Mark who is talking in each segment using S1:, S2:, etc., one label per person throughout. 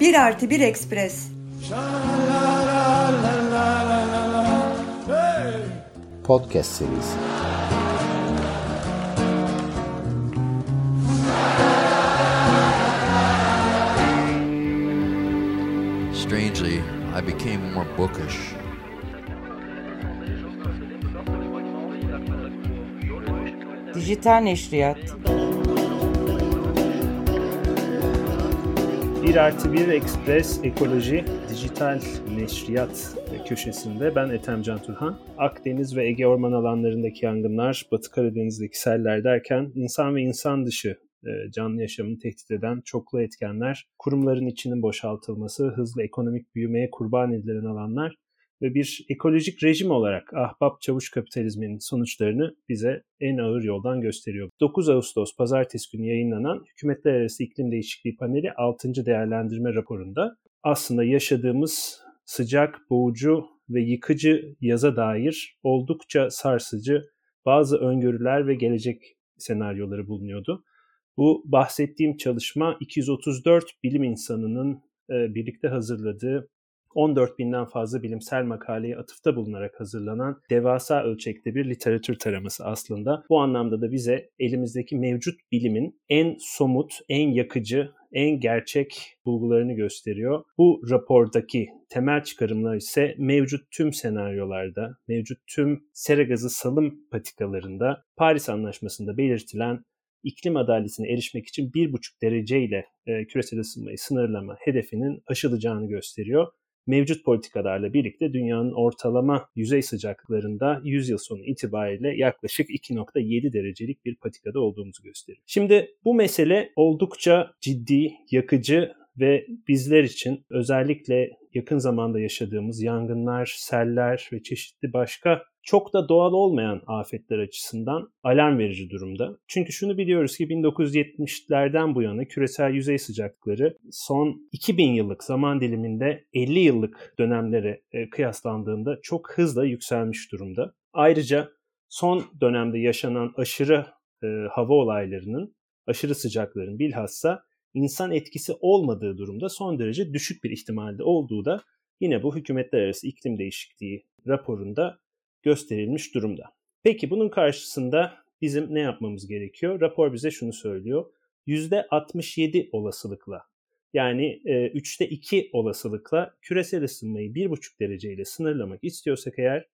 S1: Bir artı bir ekspres.
S2: Podcast serisi.
S3: Strangely, I became more bookish.
S4: Dijital Neşriyat
S5: Bir artı bir Ekspres Ekoloji Dijital Neşriyat köşesinde ben Ethem Can Turhan. Akdeniz ve Ege orman alanlarındaki yangınlar, Batı Karadeniz'deki seller derken insan ve insan dışı e, canlı yaşamını tehdit eden çoklu etkenler, kurumların içinin boşaltılması, hızlı ekonomik büyümeye kurban edilen alanlar ve bir ekolojik rejim olarak ahbap çavuş kapitalizminin sonuçlarını bize en ağır yoldan gösteriyor. 9 Ağustos pazartesi günü yayınlanan Hükümetler Arası İklim Değişikliği Paneli 6. değerlendirme raporunda aslında yaşadığımız sıcak, boğucu ve yıkıcı yaza dair oldukça sarsıcı bazı öngörüler ve gelecek senaryoları bulunuyordu. Bu bahsettiğim çalışma 234 bilim insanının birlikte hazırladığı 14 binden fazla bilimsel makaleye atıfta bulunarak hazırlanan devasa ölçekte bir literatür taraması aslında. Bu anlamda da bize elimizdeki mevcut bilimin en somut, en yakıcı, en gerçek bulgularını gösteriyor. Bu rapordaki temel çıkarımlar ise mevcut tüm senaryolarda, mevcut tüm sera gazı salım patikalarında Paris Anlaşması'nda belirtilen iklim adaletine erişmek için 1,5 dereceyle e, küresel ısınmayı sınırlama hedefinin aşılacağını gösteriyor mevcut politikalarla birlikte dünyanın ortalama yüzey sıcaklıklarında 100 yıl sonu itibariyle yaklaşık 2.7 derecelik bir patikada olduğumuzu gösteriyor. Şimdi bu mesele oldukça ciddi, yakıcı ve bizler için özellikle yakın zamanda yaşadığımız yangınlar, seller ve çeşitli başka çok da doğal olmayan afetler açısından alarm verici durumda. Çünkü şunu biliyoruz ki 1970'lerden bu yana küresel yüzey sıcaklıkları son 2000 yıllık zaman diliminde 50 yıllık dönemlere e, kıyaslandığında çok hızla yükselmiş durumda. Ayrıca son dönemde yaşanan aşırı e, hava olaylarının, aşırı sıcakların bilhassa insan etkisi olmadığı durumda son derece düşük bir ihtimalde olduğu da yine bu hükümetler arası iklim değişikliği raporunda gösterilmiş durumda. Peki bunun karşısında bizim ne yapmamız gerekiyor? Rapor bize şunu söylüyor. %67 olasılıkla yani e, 3'te 2 olasılıkla küresel ısınmayı 1,5 dereceyle sınırlamak istiyorsak eğer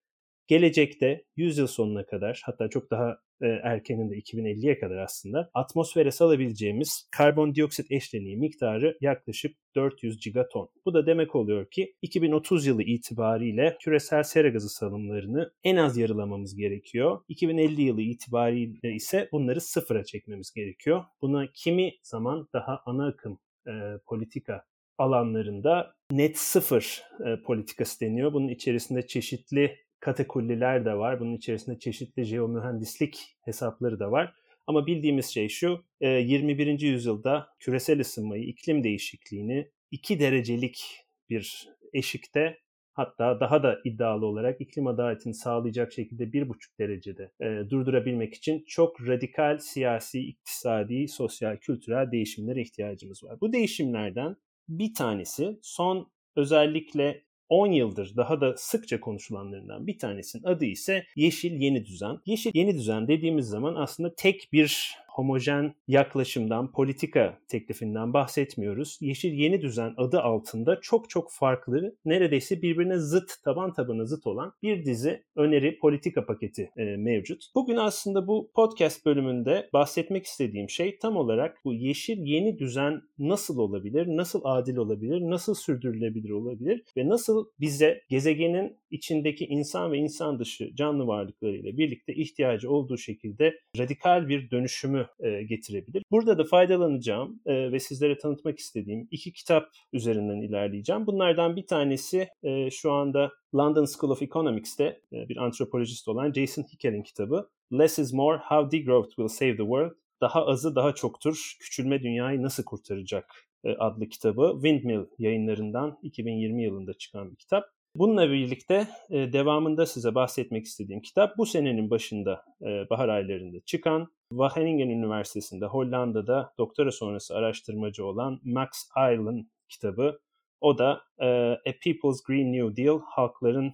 S5: gelecekte 100 yıl sonuna kadar hatta çok daha e, erkeninde 2050'ye kadar aslında atmosfere salabileceğimiz karbondioksit eşleniği miktarı yaklaşık 400 gigaton. Bu da demek oluyor ki 2030 yılı itibariyle küresel sera gazı salımlarını en az yarılamamız gerekiyor. 2050 yılı itibariyle ise bunları sıfıra çekmemiz gerekiyor. Buna kimi zaman daha ana akım e, politika alanlarında net sıfır e, politikası deniyor. Bunun içerisinde çeşitli katakulliler de var. Bunun içerisinde çeşitli jeomühendislik hesapları da var. Ama bildiğimiz şey şu, 21. E, yüzyılda küresel ısınmayı, iklim değişikliğini 2 derecelik bir eşikte hatta daha da iddialı olarak iklim adaletini sağlayacak şekilde 1,5 derecede e, durdurabilmek için çok radikal siyasi, iktisadi, sosyal, kültürel değişimlere ihtiyacımız var. Bu değişimlerden bir tanesi son özellikle 10 yıldır daha da sıkça konuşulanlarından bir tanesinin adı ise Yeşil Yeni Düzen. Yeşil Yeni Düzen dediğimiz zaman aslında tek bir homojen yaklaşımdan, politika teklifinden bahsetmiyoruz. Yeşil Yeni Düzen adı altında çok çok farklı, neredeyse birbirine zıt, taban tabana zıt olan bir dizi öneri politika paketi e, mevcut. Bugün aslında bu podcast bölümünde bahsetmek istediğim şey tam olarak bu yeşil yeni düzen nasıl olabilir, nasıl adil olabilir, nasıl sürdürülebilir olabilir ve nasıl bize gezegenin içindeki insan ve insan dışı canlı varlıklarıyla birlikte ihtiyacı olduğu şekilde radikal bir dönüşümü e, getirebilir. Burada da faydalanacağım e, ve sizlere tanıtmak istediğim iki kitap üzerinden ilerleyeceğim. Bunlardan bir tanesi e, şu anda London School of Economics'te e, bir antropolojist olan Jason Hickel'in kitabı Less is More, How Degrowth Will Save the World. Daha azı daha çoktur, küçülme dünyayı nasıl kurtaracak e, adlı kitabı Windmill yayınlarından 2020 yılında çıkan bir kitap. Bununla birlikte e, devamında size bahsetmek istediğim kitap bu senenin başında e, bahar aylarında çıkan Wageningen Üniversitesi'nde Hollanda'da doktora sonrası araştırmacı olan Max Eil'ın kitabı. O da e, A People's Green New Deal, Halkların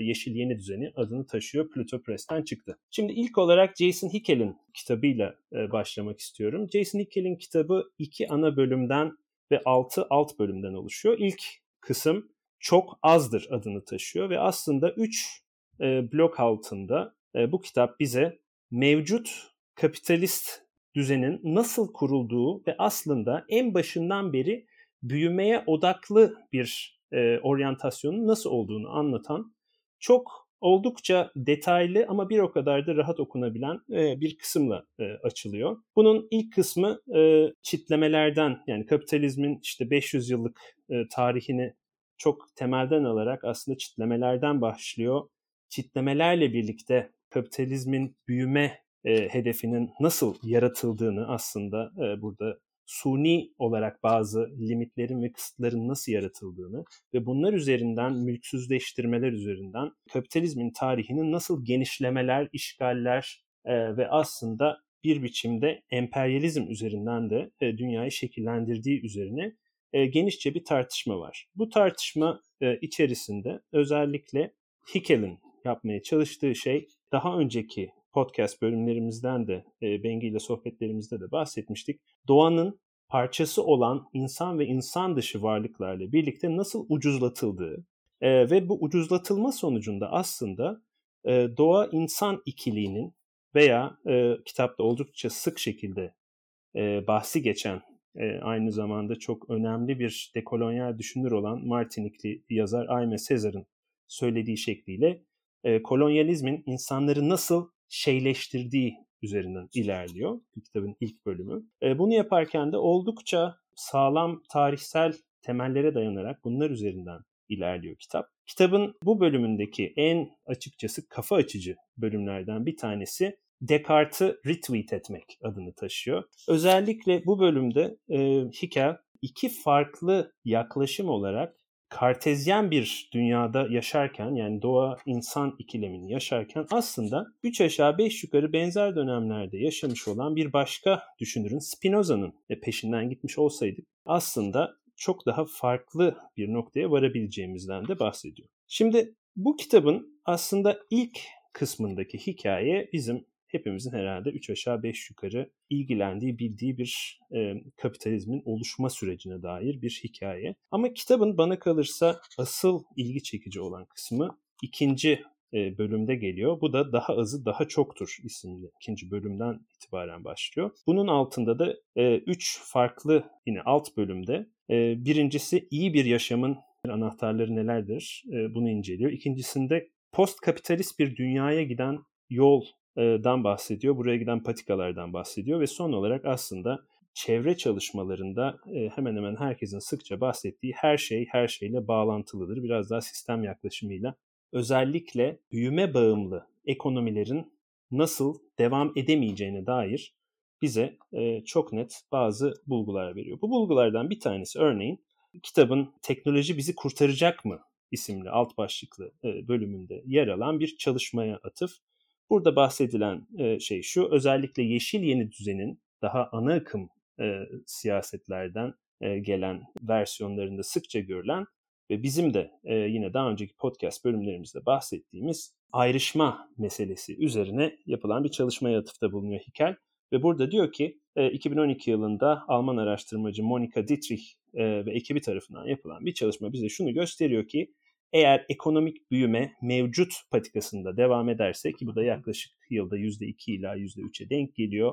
S5: Yeşil Yeni Düzeni adını taşıyor. Pluto Press'ten çıktı. Şimdi ilk olarak Jason Hickel'in kitabıyla e, başlamak istiyorum. Jason Hickel'in kitabı iki ana bölümden ve altı alt bölümden oluşuyor. İlk kısım çok azdır adını taşıyor ve aslında üç e, blok altında e, bu kitap bize mevcut kapitalist düzenin nasıl kurulduğu ve aslında en başından beri büyümeye odaklı bir e, oryantasyonun nasıl olduğunu anlatan çok oldukça detaylı ama bir o kadar da rahat okunabilen e, bir kısımla e, açılıyor. Bunun ilk kısmı e, çitlemelerden yani kapitalizmin işte 500 yıllık e, tarihini çok temelden alarak aslında çitlemelerden başlıyor. Çitlemelerle birlikte kapitalizmin büyüme e, hedefinin nasıl yaratıldığını aslında e, burada suni olarak bazı limitlerin ve kısıtların nasıl yaratıldığını ve bunlar üzerinden mülksüzleştirmeler üzerinden kapitalizmin tarihinin nasıl genişlemeler, işgaller e, ve aslında bir biçimde emperyalizm üzerinden de e, dünyayı şekillendirdiği üzerine e, genişçe bir tartışma var. Bu tartışma e, içerisinde özellikle Hickel'in yapmaya çalıştığı şey daha önceki podcast bölümlerimizden de e, Bengi ile sohbetlerimizde de bahsetmiştik. Doğanın parçası olan insan ve insan dışı varlıklarla birlikte nasıl ucuzlatıldığı ve bu ucuzlatılma sonucunda aslında doğa insan ikiliğinin veya e, kitapta oldukça sık şekilde e, bahsi geçen e, aynı zamanda çok önemli bir dekolonyal düşünür olan Martinikli yazar Ayme Sezar'ın söylediği şekliyle e, kolonyalizmin insanları nasıl şeyleştirdiği üzerinden ilerliyor kitabın ilk bölümü. E, bunu yaparken de oldukça sağlam tarihsel temellere dayanarak bunlar üzerinden ilerliyor kitap. Kitabın bu bölümündeki en açıkçası kafa açıcı bölümlerden bir tanesi Descartes'ı retweet etmek adını taşıyor. Özellikle bu bölümde e, Hickel iki farklı yaklaşım olarak kartezyen bir dünyada yaşarken yani doğa insan ikilemini yaşarken aslında 3 aşağı 5 yukarı benzer dönemlerde yaşamış olan bir başka düşünürün Spinoza'nın peşinden gitmiş olsaydık aslında çok daha farklı bir noktaya varabileceğimizden de bahsediyor. Şimdi bu kitabın aslında ilk kısmındaki hikaye bizim hepimizin herhalde 3 aşağı 5 yukarı ilgilendiği, bildiği bir e, kapitalizmin oluşma sürecine dair bir hikaye. Ama kitabın bana kalırsa asıl ilgi çekici olan kısmı ikinci e, bölümde geliyor. Bu da Daha Azı Daha Çoktur isimli ikinci bölümden itibaren başlıyor. Bunun altında da e, üç farklı yine alt bölümde e, birincisi iyi bir yaşamın anahtarları nelerdir e, bunu inceliyor. İkincisinde post kapitalist bir dünyaya giden yol dan bahsediyor. Buraya giden patikalardan bahsediyor ve son olarak aslında çevre çalışmalarında hemen hemen herkesin sıkça bahsettiği her şey her şeyle bağlantılıdır. Biraz daha sistem yaklaşımıyla özellikle büyüme bağımlı ekonomilerin nasıl devam edemeyeceğine dair bize çok net bazı bulgular veriyor. Bu bulgulardan bir tanesi örneğin kitabın Teknoloji Bizi Kurtaracak mı isimli alt başlıklı bölümünde yer alan bir çalışmaya atıf. Burada bahsedilen e, şey şu, özellikle yeşil yeni düzenin daha ana akım e, siyasetlerden e, gelen versiyonlarında sıkça görülen ve bizim de yine daha önceki podcast bölümlerimizde bahsettiğimiz ayrışma meselesi üzerine yapılan bir çalışmaya atıfta bulunuyor Hikel. Ve burada diyor ki e, 2012 yılında Alman araştırmacı Monika Dietrich ve ekibi tarafından yapılan bir çalışma bize şunu gösteriyor ki eğer ekonomik büyüme mevcut patikasında devam ederse ki bu da yaklaşık yılda %2 ila %3'e denk geliyor.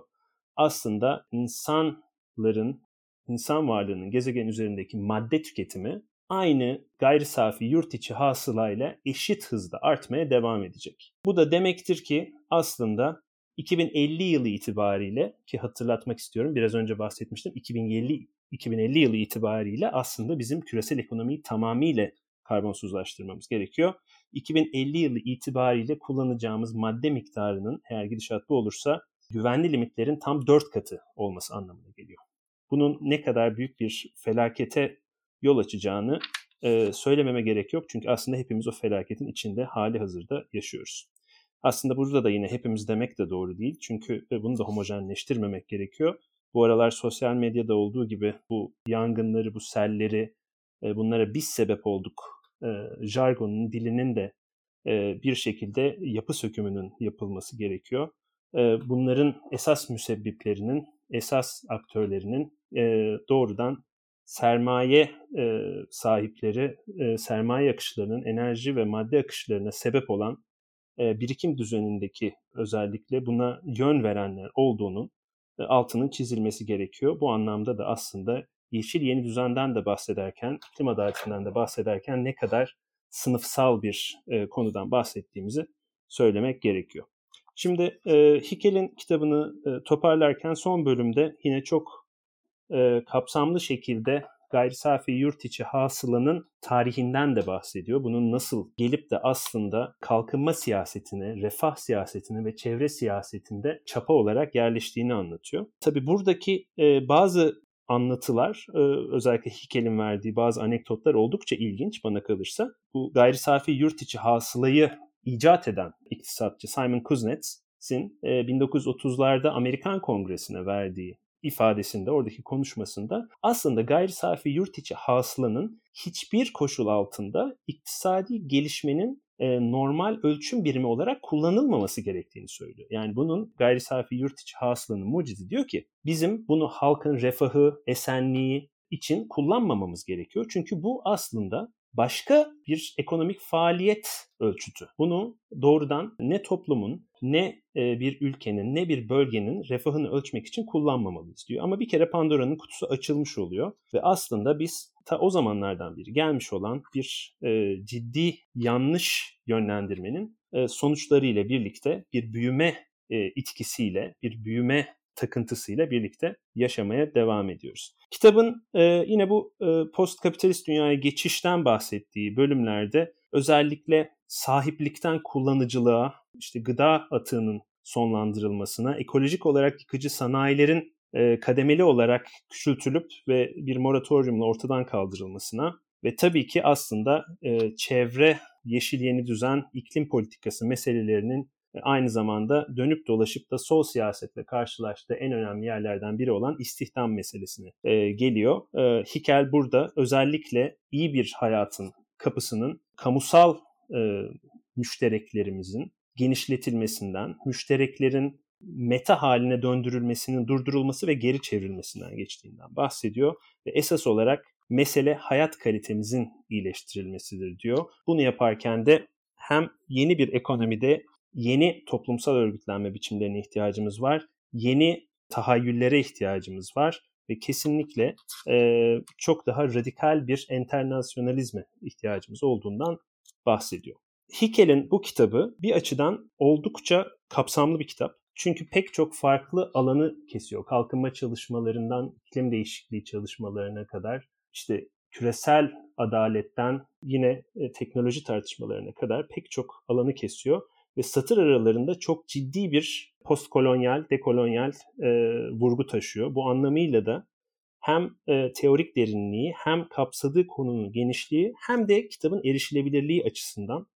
S5: Aslında insanların, insan varlığının gezegen üzerindeki madde tüketimi aynı gayri safi yurt içi hasılayla eşit hızda artmaya devam edecek. Bu da demektir ki aslında 2050 yılı itibariyle ki hatırlatmak istiyorum biraz önce bahsetmiştim 2050 2050 yılı itibariyle aslında bizim küresel ekonomiyi tamamıyla karbonsuzlaştırmamız gerekiyor. 2050 yılı itibariyle kullanacağımız madde miktarının eğer gidişat bu olursa güvenli limitlerin tam 4 katı olması anlamına geliyor. Bunun ne kadar büyük bir felakete yol açacağını e, söylememe gerek yok. Çünkü aslında hepimiz o felaketin içinde hali hazırda yaşıyoruz. Aslında burada da yine hepimiz demek de doğru değil. Çünkü e, bunu da homojenleştirmemek gerekiyor. Bu aralar sosyal medyada olduğu gibi bu yangınları, bu selleri, e, bunlara biz sebep olduk e, jargonun, dilinin de e, bir şekilde yapı sökümünün yapılması gerekiyor. E, bunların esas müsebbiplerinin, esas aktörlerinin e, doğrudan sermaye e, sahipleri, e, sermaye akışlarının enerji ve madde akışlarına sebep olan e, birikim düzenindeki özellikle buna yön verenler olduğunun altının çizilmesi gerekiyor. Bu anlamda da aslında yeşil yeni düzenden de bahsederken, iklim adaletinden de bahsederken ne kadar sınıfsal bir e, konudan bahsettiğimizi söylemek gerekiyor. Şimdi e, Hickel'in kitabını e, toparlarken son bölümde yine çok e, kapsamlı şekilde gayri safi yurt içi hasılanın tarihinden de bahsediyor. Bunun nasıl gelip de aslında kalkınma siyasetine, refah siyasetine ve çevre siyasetinde çapa olarak yerleştiğini anlatıyor. Tabi buradaki e, bazı anlatılar, e, özellikle Hickel'in verdiği bazı anekdotlar oldukça ilginç bana kalırsa. Bu gayri safi yurt içi hasılayı icat eden iktisatçı Simon Kuznets'in 1930'larda e, Amerikan Kongresi'ne verdiği ifadesinde, oradaki konuşmasında aslında gayri safi yurt içi hasılanın hiçbir koşul altında iktisadi gelişmenin e, normal ölçüm birimi olarak kullanılmaması gerektiğini söylüyor. Yani bunun gayri safi yurt içi hasılanın mucidi diyor ki bizim bunu halkın refahı, esenliği için kullanmamamız gerekiyor. Çünkü bu aslında başka bir ekonomik faaliyet ölçütü. Bunu doğrudan ne toplumun ne e, bir ülkenin ne bir bölgenin refahını ölçmek için kullanmamalıyız diyor. Ama bir kere Pandora'nın kutusu açılmış oluyor ve aslında biz ta o zamanlardan beri gelmiş olan bir e, ciddi yanlış yönlendirmenin e, sonuçlarıyla birlikte bir büyüme itkisiyle, bir büyüme takıntısıyla birlikte yaşamaya devam ediyoruz. Kitabın e, yine bu e, post kapitalist dünyaya geçişten bahsettiği bölümlerde özellikle sahiplikten kullanıcılığa, işte gıda atığının sonlandırılmasına, ekolojik olarak yıkıcı sanayilerin e, kademeli olarak küçültülüp ve bir moratoriumla ortadan kaldırılmasına ve tabii ki aslında e, çevre, yeşil yeni düzen, iklim politikası meselelerinin aynı zamanda dönüp dolaşıp da sol siyasetle karşılaştığı en önemli yerlerden biri olan istihdam meselesine e, geliyor. E, Hikel burada özellikle iyi bir hayatın kapısının kamusal e, müştereklerimizin genişletilmesinden, müştereklerin meta haline döndürülmesinin durdurulması ve geri çevrilmesinden geçtiğinden bahsediyor. Ve esas olarak mesele hayat kalitemizin iyileştirilmesidir diyor. Bunu yaparken de hem yeni bir ekonomide yeni toplumsal örgütlenme biçimlerine ihtiyacımız var. Yeni tahayyüllere ihtiyacımız var ve kesinlikle e, çok daha radikal bir internasyonalizme ihtiyacımız olduğundan bahsediyor. Hickel'in bu kitabı bir açıdan oldukça kapsamlı bir kitap. Çünkü pek çok farklı alanı kesiyor. Kalkınma çalışmalarından iklim değişikliği çalışmalarına kadar işte küresel adaletten yine e, teknoloji tartışmalarına kadar pek çok alanı kesiyor ve satır aralarında çok ciddi bir postkolonyal, dekolonyal e, vurgu taşıyor. Bu anlamıyla da hem e, teorik derinliği hem kapsadığı konunun genişliği hem de kitabın erişilebilirliği açısından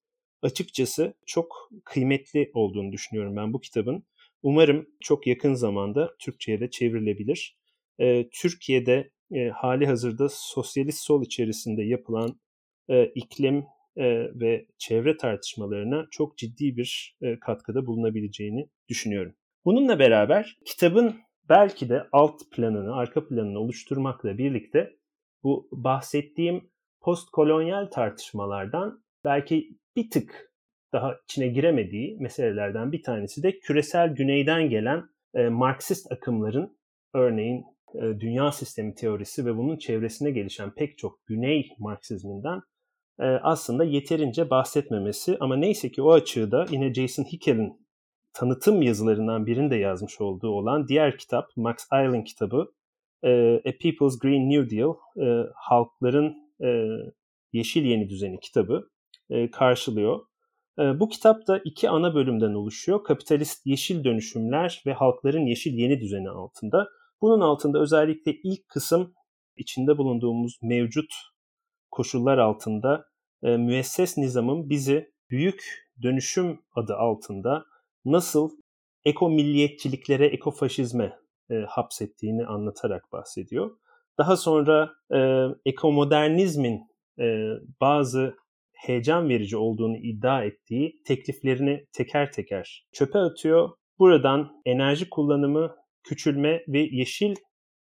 S5: açıkçası çok kıymetli olduğunu düşünüyorum ben bu kitabın. Umarım çok yakın zamanda Türkçe'ye de çevrilebilir. E, Türkiye'de e, hali hazırda sosyalist sol içerisinde yapılan e, iklim e, ve çevre tartışmalarına çok ciddi bir e, katkıda bulunabileceğini düşünüyorum. Bununla beraber kitabın belki de alt planını, arka planını oluşturmakla birlikte bu bahsettiğim postkolonyal tartışmalardan belki bir tık daha içine giremediği meselelerden bir tanesi de küresel güneyden gelen e, Marksist akımların örneğin dünya sistemi teorisi ve bunun çevresine gelişen pek çok güney Marksizminden aslında yeterince bahsetmemesi ama neyse ki o açığı da yine Jason Hickel'in tanıtım yazılarından birinde yazmış olduğu olan diğer kitap Max Island kitabı A People's Green New Deal Halkların Yeşil Yeni Düzeni kitabı karşılıyor. Bu kitap da iki ana bölümden oluşuyor. Kapitalist yeşil dönüşümler ve halkların yeşil yeni düzeni altında. Bunun altında özellikle ilk kısım içinde bulunduğumuz mevcut koşullar altında e, müesses nizamın bizi büyük dönüşüm adı altında nasıl eko milliyetçiliklere, ekofaşizme e, hapsettiğini anlatarak bahsediyor. Daha sonra e, ekomodernizmin e, bazı heyecan verici olduğunu iddia ettiği tekliflerini teker teker çöpe atıyor. Buradan enerji kullanımı, küçülme ve yeşil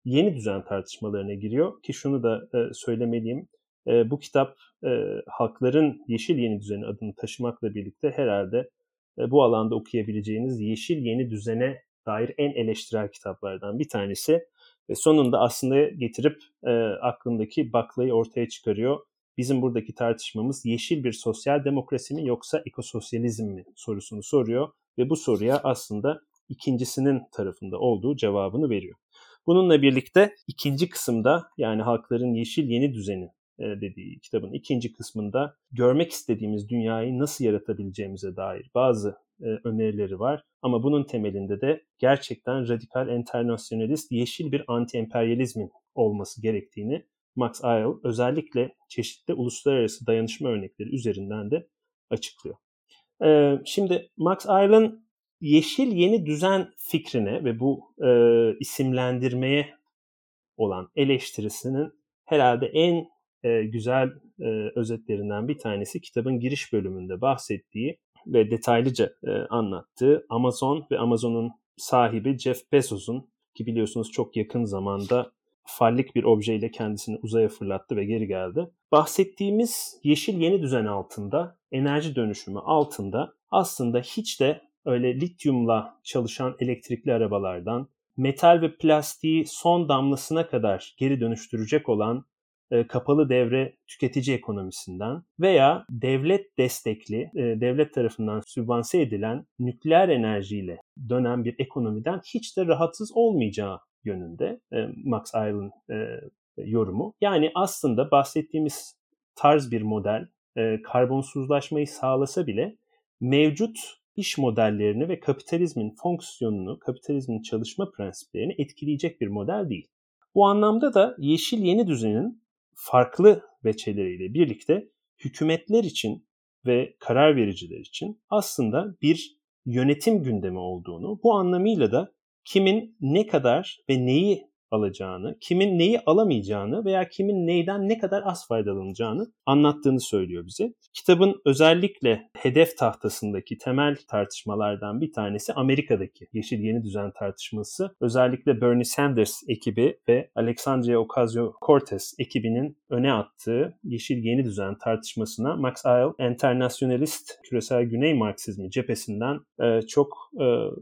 S5: yeni düzen tartışmalarına giriyor ki şunu da e, söylemeliyim. E, bu kitap e, halkların yeşil yeni düzeni adını taşımakla birlikte herhalde e, bu alanda okuyabileceğiniz yeşil yeni düzene dair en eleştirel kitaplardan bir tanesi. Ve sonunda aslında getirip e, aklındaki baklayı ortaya çıkarıyor. Bizim buradaki tartışmamız yeşil bir sosyal demokrasi mi yoksa ekososyalizm mi sorusunu soruyor ve bu soruya aslında ikincisinin tarafında olduğu cevabını veriyor. Bununla birlikte ikinci kısımda yani halkların yeşil yeni düzeni dediği kitabın ikinci kısmında görmek istediğimiz dünyayı nasıl yaratabileceğimize dair bazı e, önerileri var. Ama bunun temelinde de gerçekten radikal internasyonalist yeşil bir anti-emperyalizmin olması gerektiğini Max Eil özellikle çeşitli uluslararası dayanışma örnekleri üzerinden de açıklıyor. E, şimdi Max Eil'ın yeşil yeni düzen fikrine ve bu e, isimlendirmeye olan eleştirisinin herhalde en e, güzel e, özetlerinden bir tanesi kitabın giriş bölümünde bahsettiği ve detaylıca e, anlattığı Amazon ve Amazon'un sahibi Jeff Bezos'un ki biliyorsunuz çok yakın zamanda fallik bir objeyle kendisini uzaya fırlattı ve geri geldi. Bahsettiğimiz yeşil yeni düzen altında, enerji dönüşümü altında aslında hiç de öyle lityumla çalışan elektrikli arabalardan metal ve plastiği son damlasına kadar geri dönüştürecek olan kapalı devre tüketici ekonomisinden veya devlet destekli, e, devlet tarafından sübvanse edilen nükleer enerjiyle dönen bir ekonomiden hiç de rahatsız olmayacağı yönünde e, Max Eil'in yorumu. Yani aslında bahsettiğimiz tarz bir model karbonsuzlaşmayı sağlasa bile mevcut iş modellerini ve kapitalizmin fonksiyonunu, kapitalizmin çalışma prensiplerini etkileyecek bir model değil. Bu anlamda da yeşil yeni düzenin farklı veçeleriyle birlikte hükümetler için ve karar vericiler için aslında bir yönetim gündemi olduğunu, bu anlamıyla da kimin ne kadar ve neyi alacağını, kimin neyi alamayacağını veya kimin neyden ne kadar az faydalanacağını anlattığını söylüyor bize. Kitabın özellikle hedef tahtasındaki temel tartışmalardan bir tanesi Amerika'daki Yeşil Yeni Düzen tartışması. Özellikle Bernie Sanders ekibi ve Alexandria Ocasio-Cortez ekibinin öne attığı Yeşil Yeni Düzen tartışmasına Max Eil, internasyonalist küresel Güney Marksizmi cephesinden çok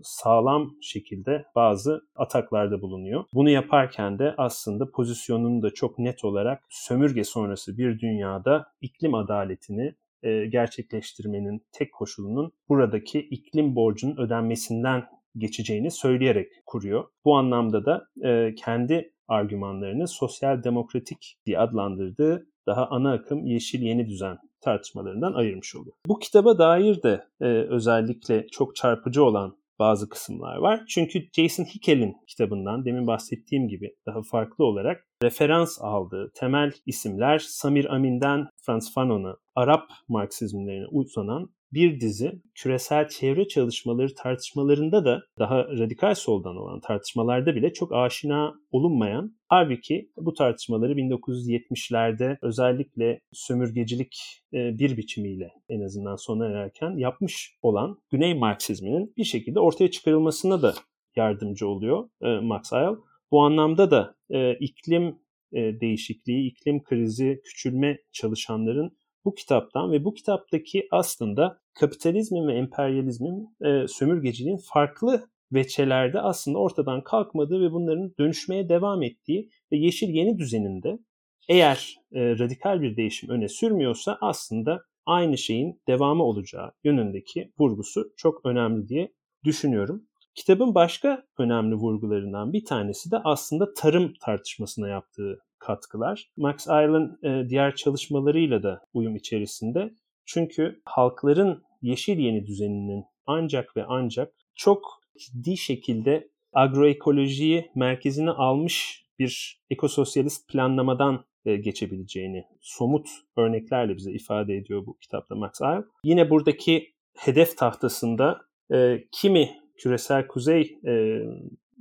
S5: sağlam şekilde bazı ataklarda bulunuyor. Bunu yapan yaparken de aslında pozisyonunu da çok net olarak sömürge sonrası bir dünyada iklim adaletini e, gerçekleştirmenin tek koşulunun buradaki iklim borcunun ödenmesinden geçeceğini söyleyerek kuruyor. Bu anlamda da e, kendi argümanlarını sosyal demokratik diye adlandırdığı daha ana akım yeşil yeni düzen tartışmalarından ayırmış oluyor. Bu kitaba dair de e, özellikle çok çarpıcı olan bazı kısımlar var. Çünkü Jason Hickel'in kitabından demin bahsettiğim gibi daha farklı olarak referans aldığı temel isimler Samir Amin'den Franz Fanon'a Arap Marksizmlerine uzanan bir dizi küresel çevre çalışmaları tartışmalarında da daha radikal soldan olan tartışmalarda bile çok aşina olunmayan halbuki bu tartışmaları 1970'lerde özellikle sömürgecilik e, bir biçimiyle en azından sona ererken yapmış olan Güney Marksizminin bir şekilde ortaya çıkarılmasına da yardımcı oluyor e, Max Eil. Bu anlamda da e, iklim değişikliği, iklim krizi, küçülme çalışanların bu kitaptan ve bu kitaptaki aslında kapitalizmin ve emperyalizmin, e, sömürgeciliğin farklı veçelerde aslında ortadan kalkmadığı ve bunların dönüşmeye devam ettiği ve yeşil yeni düzeninde eğer e, radikal bir değişim öne sürmüyorsa aslında aynı şeyin devamı olacağı yönündeki vurgusu çok önemli diye düşünüyorum. Kitabın başka önemli vurgularından bir tanesi de aslında tarım tartışmasına yaptığı katkılar. Max Eil'in e, diğer çalışmalarıyla da uyum içerisinde. Çünkü halkların yeşil yeni düzeninin ancak ve ancak çok ciddi şekilde agroekolojiyi merkezine almış bir ekososyalist planlamadan e, geçebileceğini somut örneklerle bize ifade ediyor bu kitapta Max Eil. Yine buradaki hedef tahtasında e, kimi küresel kuzey e,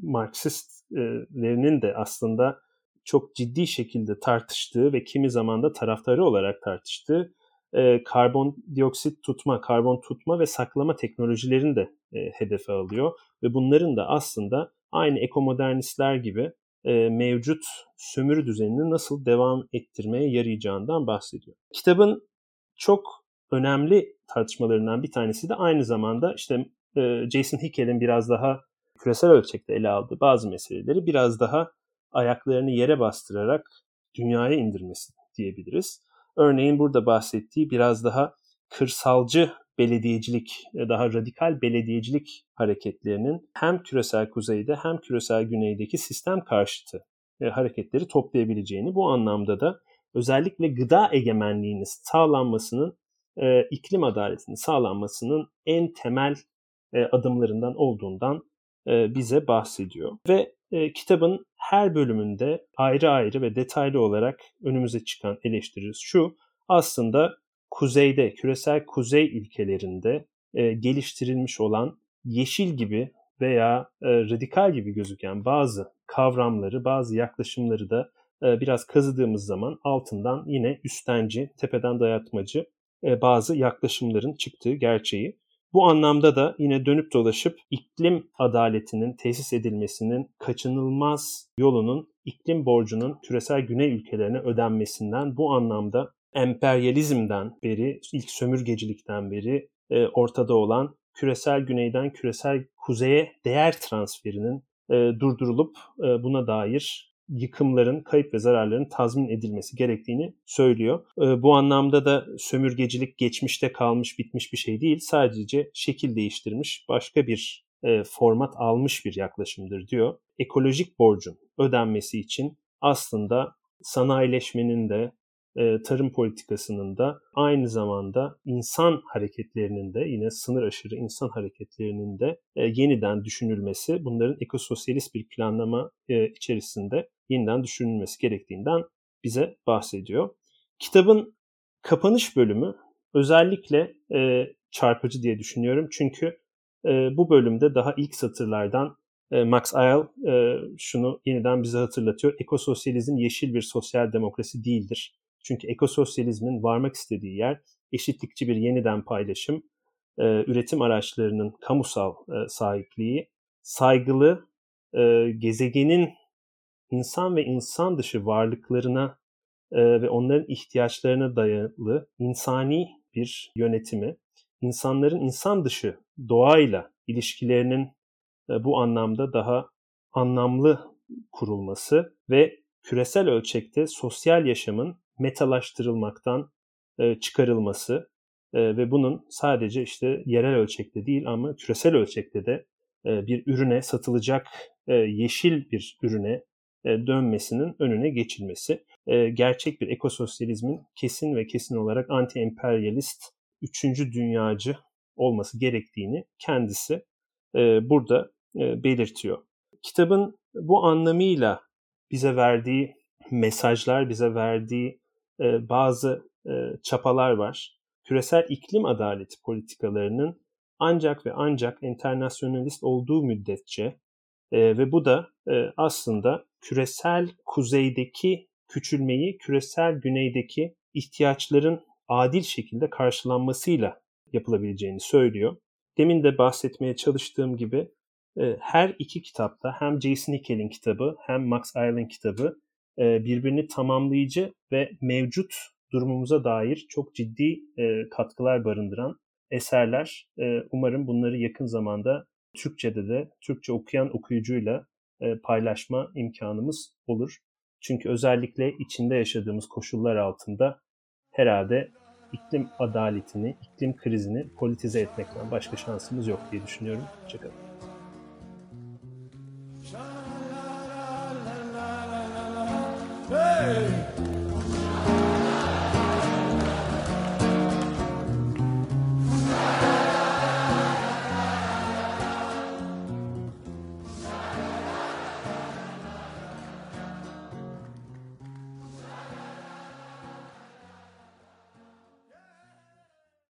S5: Marksistlerinin de aslında çok ciddi şekilde tartıştığı ve kimi zaman da taraftarı olarak tartıştığı e, karbondioksit tutma, karbon tutma ve saklama teknolojilerini de e, hedefe alıyor. Ve bunların da aslında aynı ekomodernistler gibi e, mevcut sömürü düzenini nasıl devam ettirmeye yarayacağından bahsediyor. Kitabın çok önemli tartışmalarından bir tanesi de aynı zamanda işte e, Jason Hickel'in biraz daha küresel ölçekte ele aldığı bazı meseleleri biraz daha ayaklarını yere bastırarak dünyaya indirmesi diyebiliriz. Örneğin burada bahsettiği biraz daha kırsalcı belediyecilik, daha radikal belediyecilik hareketlerinin hem küresel kuzeyde hem küresel güneydeki sistem karşıtı e, hareketleri toplayabileceğini bu anlamda da özellikle gıda egemenliğinin sağlanmasının, e, iklim adaletinin sağlanmasının en temel adımlarından olduğundan bize bahsediyor. Ve kitabın her bölümünde ayrı ayrı ve detaylı olarak önümüze çıkan eleştiririz şu, aslında kuzeyde, küresel kuzey ülkelerinde e, geliştirilmiş olan yeşil gibi veya e, radikal gibi gözüken bazı kavramları, bazı yaklaşımları da e, biraz kazıdığımız zaman altından yine üstenci, tepeden dayatmacı e, bazı yaklaşımların çıktığı gerçeği. Bu anlamda da yine dönüp dolaşıp iklim adaletinin tesis edilmesinin kaçınılmaz yolunun iklim borcunun küresel güney ülkelerine ödenmesinden bu anlamda emperyalizmden beri, ilk sömürgecilikten beri e, ortada olan küresel güneyden küresel kuzeye değer transferinin e, durdurulup e, buna dair yıkımların, kayıp ve zararların tazmin edilmesi gerektiğini söylüyor. E, bu anlamda da sömürgecilik geçmişte kalmış, bitmiş bir şey değil. Sadece şekil değiştirmiş, başka bir e, format almış bir yaklaşımdır diyor. Ekolojik borcun ödenmesi için aslında sanayileşmenin de e, tarım politikasının da aynı zamanda insan hareketlerinin de yine sınır aşırı insan hareketlerinin de e, yeniden düşünülmesi, bunların ekososyalist bir planlama içerisinde yeniden düşünülmesi gerektiğinden bize bahsediyor. Kitabın kapanış bölümü özellikle çarpıcı diye düşünüyorum. Çünkü bu bölümde daha ilk satırlardan Max Ayal şunu yeniden bize hatırlatıyor. Ekososyalizm yeşil bir sosyal demokrasi değildir. Çünkü ekososyalizmin varmak istediği yer eşitlikçi bir yeniden paylaşım, e, üretim araçlarının kamusal e, sahipliği, saygılı e, gezegenin insan ve insan dışı varlıklarına e, ve onların ihtiyaçlarına dayalı insani bir yönetimi, insanların insan dışı doğayla ilişkilerinin e, bu anlamda daha anlamlı kurulması ve küresel ölçekte sosyal yaşamın metalaştırılmaktan e, çıkarılması ve bunun sadece işte yerel ölçekte değil ama küresel ölçekte de bir ürüne satılacak yeşil bir ürüne dönmesinin önüne geçilmesi. E, gerçek bir ekososyalizmin kesin ve kesin olarak anti-emperyalist, üçüncü dünyacı olması gerektiğini kendisi e, burada e, belirtiyor. Kitabın bu anlamıyla bize verdiği mesajlar, bize verdiği e, bazı e, çapalar var. Küresel iklim adaleti politikalarının ancak ve ancak internasyonalist olduğu müddetçe e, ve bu da e, aslında küresel kuzeydeki küçülmeyi küresel güneydeki ihtiyaçların adil şekilde karşılanmasıyla yapılabileceğini söylüyor. Demin de bahsetmeye çalıştığım gibi e, her iki kitapta hem Jason Hickel'in kitabı hem Max Eil'in kitabı e, birbirini tamamlayıcı ve mevcut durumumuza dair çok ciddi e, katkılar barındıran eserler. Umarım bunları yakın zamanda Türkçe'de de Türkçe okuyan okuyucuyla paylaşma imkanımız olur. Çünkü özellikle içinde yaşadığımız koşullar altında herhalde iklim adaletini, iklim krizini politize etmekten başka şansımız yok diye düşünüyorum. Hoşçakalın. Hey!